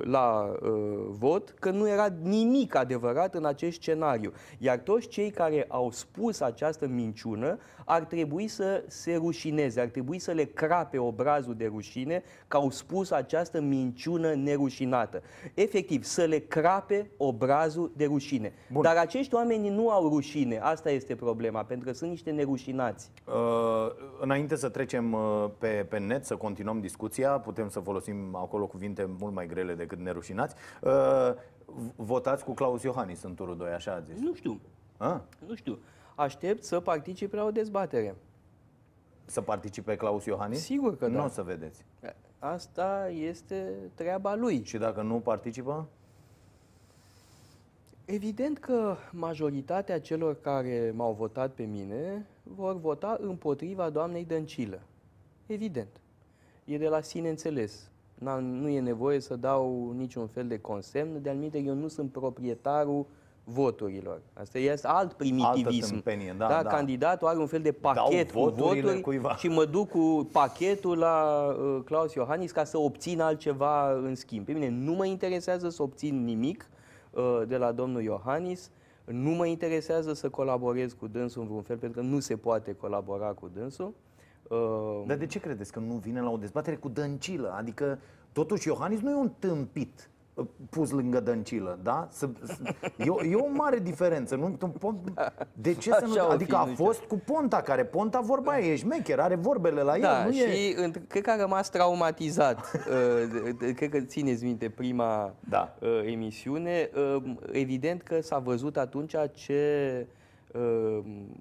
la uh, vot că nu era nimic adevărat în acest scenariu. Iar toți cei care au spus această minciună ar trebui să se rușineze, ar trebui să le crape obrazul de rușine că au spus această minciună nerușinată. Efectiv, să le crape obrazul de rușine. Bun. Dar acești oameni nu au rușine, asta este problema, pentru că sunt niște nerușinați. Uh, înainte să trecem uh, pe, pe net, să continuăm discuția, putem să folosim acolo cuvinte mult mai grele decât nerușinați. Uh, v- votați cu Claus Iohannis în turul 2, așa ați zis. Nu știu. A? Nu știu. Aștept să participe la o dezbatere. Să participe Claus Iohannis? Sigur că da. Nu o să vedeți. Asta este treaba lui. Și dacă nu participă? Evident că majoritatea celor care m-au votat pe mine vor vota împotriva doamnei Dăncilă. Evident. E de la sine înțeles. N-am, nu e nevoie să dau niciun fel de consemn. De anumite, eu nu sunt proprietarul voturilor. Asta este alt primitivism. tâmpenie, da, da. Candidatul are un fel de pachet cu voturile voturi cuiva. și mă duc cu pachetul la uh, Claus Iohannis ca să obțin altceva în schimb. Pe mine nu mă interesează să obțin nimic uh, de la domnul Iohannis. Nu mă interesează să colaborez cu dânsul în vreun fel, pentru că nu se poate colabora cu dânsul. Uh, Dar de ce credeți că nu vine la o dezbatere cu Dăncilă? Adică, totuși, Iohannis nu e un tâmpit uh, pus lângă Dăncilă, da? Să, să, e, o, e o mare diferență. Nu, tu, po- de ce să Așa nu... o fi, Adică a nu știu. fost cu Ponta, care Ponta vorba e șmecher, are vorbele la el. Da, nu și e... e... cred că a rămas traumatizat. Uh, de- de- cred că țineți minte prima da. uh, emisiune. Uh, Evident că s-a văzut atunci ce uh,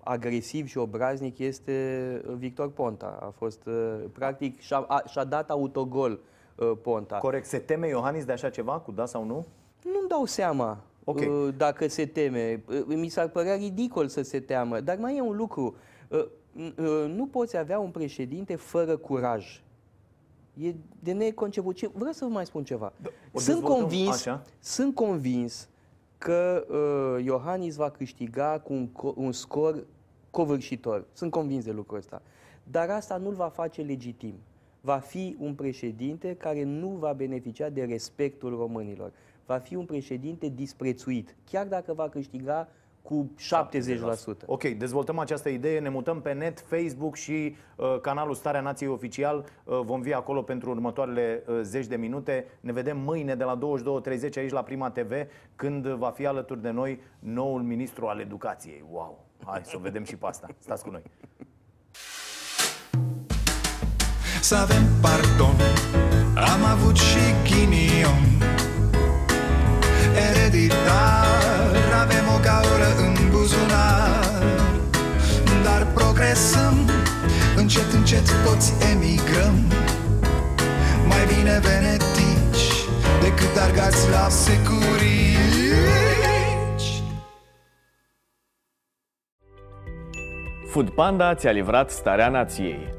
agresiv și obraznic este uh, Victor Ponta. A fost, uh, practic, și-a, a, și-a dat autogol uh, Ponta. Corect. Se teme Iohannis de așa ceva, cu da sau nu? Nu-mi dau seama Ok. uh, dacă se teme. Uh, Mi s-ar părea ridicol să se teamă. Dar mai e un lucru. Uh, n- uh, Nu poți avea un președinte fără curaj. E de neconceput. Ce- Vreau să vă mai spun ceva. o Sunt dezvoltăm convins, așa? sunt convins că uh, Iohannis va câștiga cu un, co- un scor covârșitor. Sunt convins de lucrul ăsta. Dar asta nu-l va face legitim. Va fi un președinte care nu va beneficia de respectul românilor. Va fi un președinte disprețuit, chiar dacă va câștiga cu 70%. Ok, dezvoltăm această idee, ne mutăm pe net, Facebook și uh, canalul Starea Nației Oficial. Uh, vom fi acolo pentru următoarele uh, zeci de minute. Ne vedem mâine de la 22.30 aici la Prima TV, când va fi alături de noi noul ministru al educației. Wow! Hai să o vedem și pe asta. Stați cu noi. Să avem pardon Am avut și ghinion Ereditar. Avem o gaură în buzunar. Dar progresăm. Încet, încet toți emigrăm. Mai bine venetici Decât argați la securici. Food Panda ți-a livrat starea nației.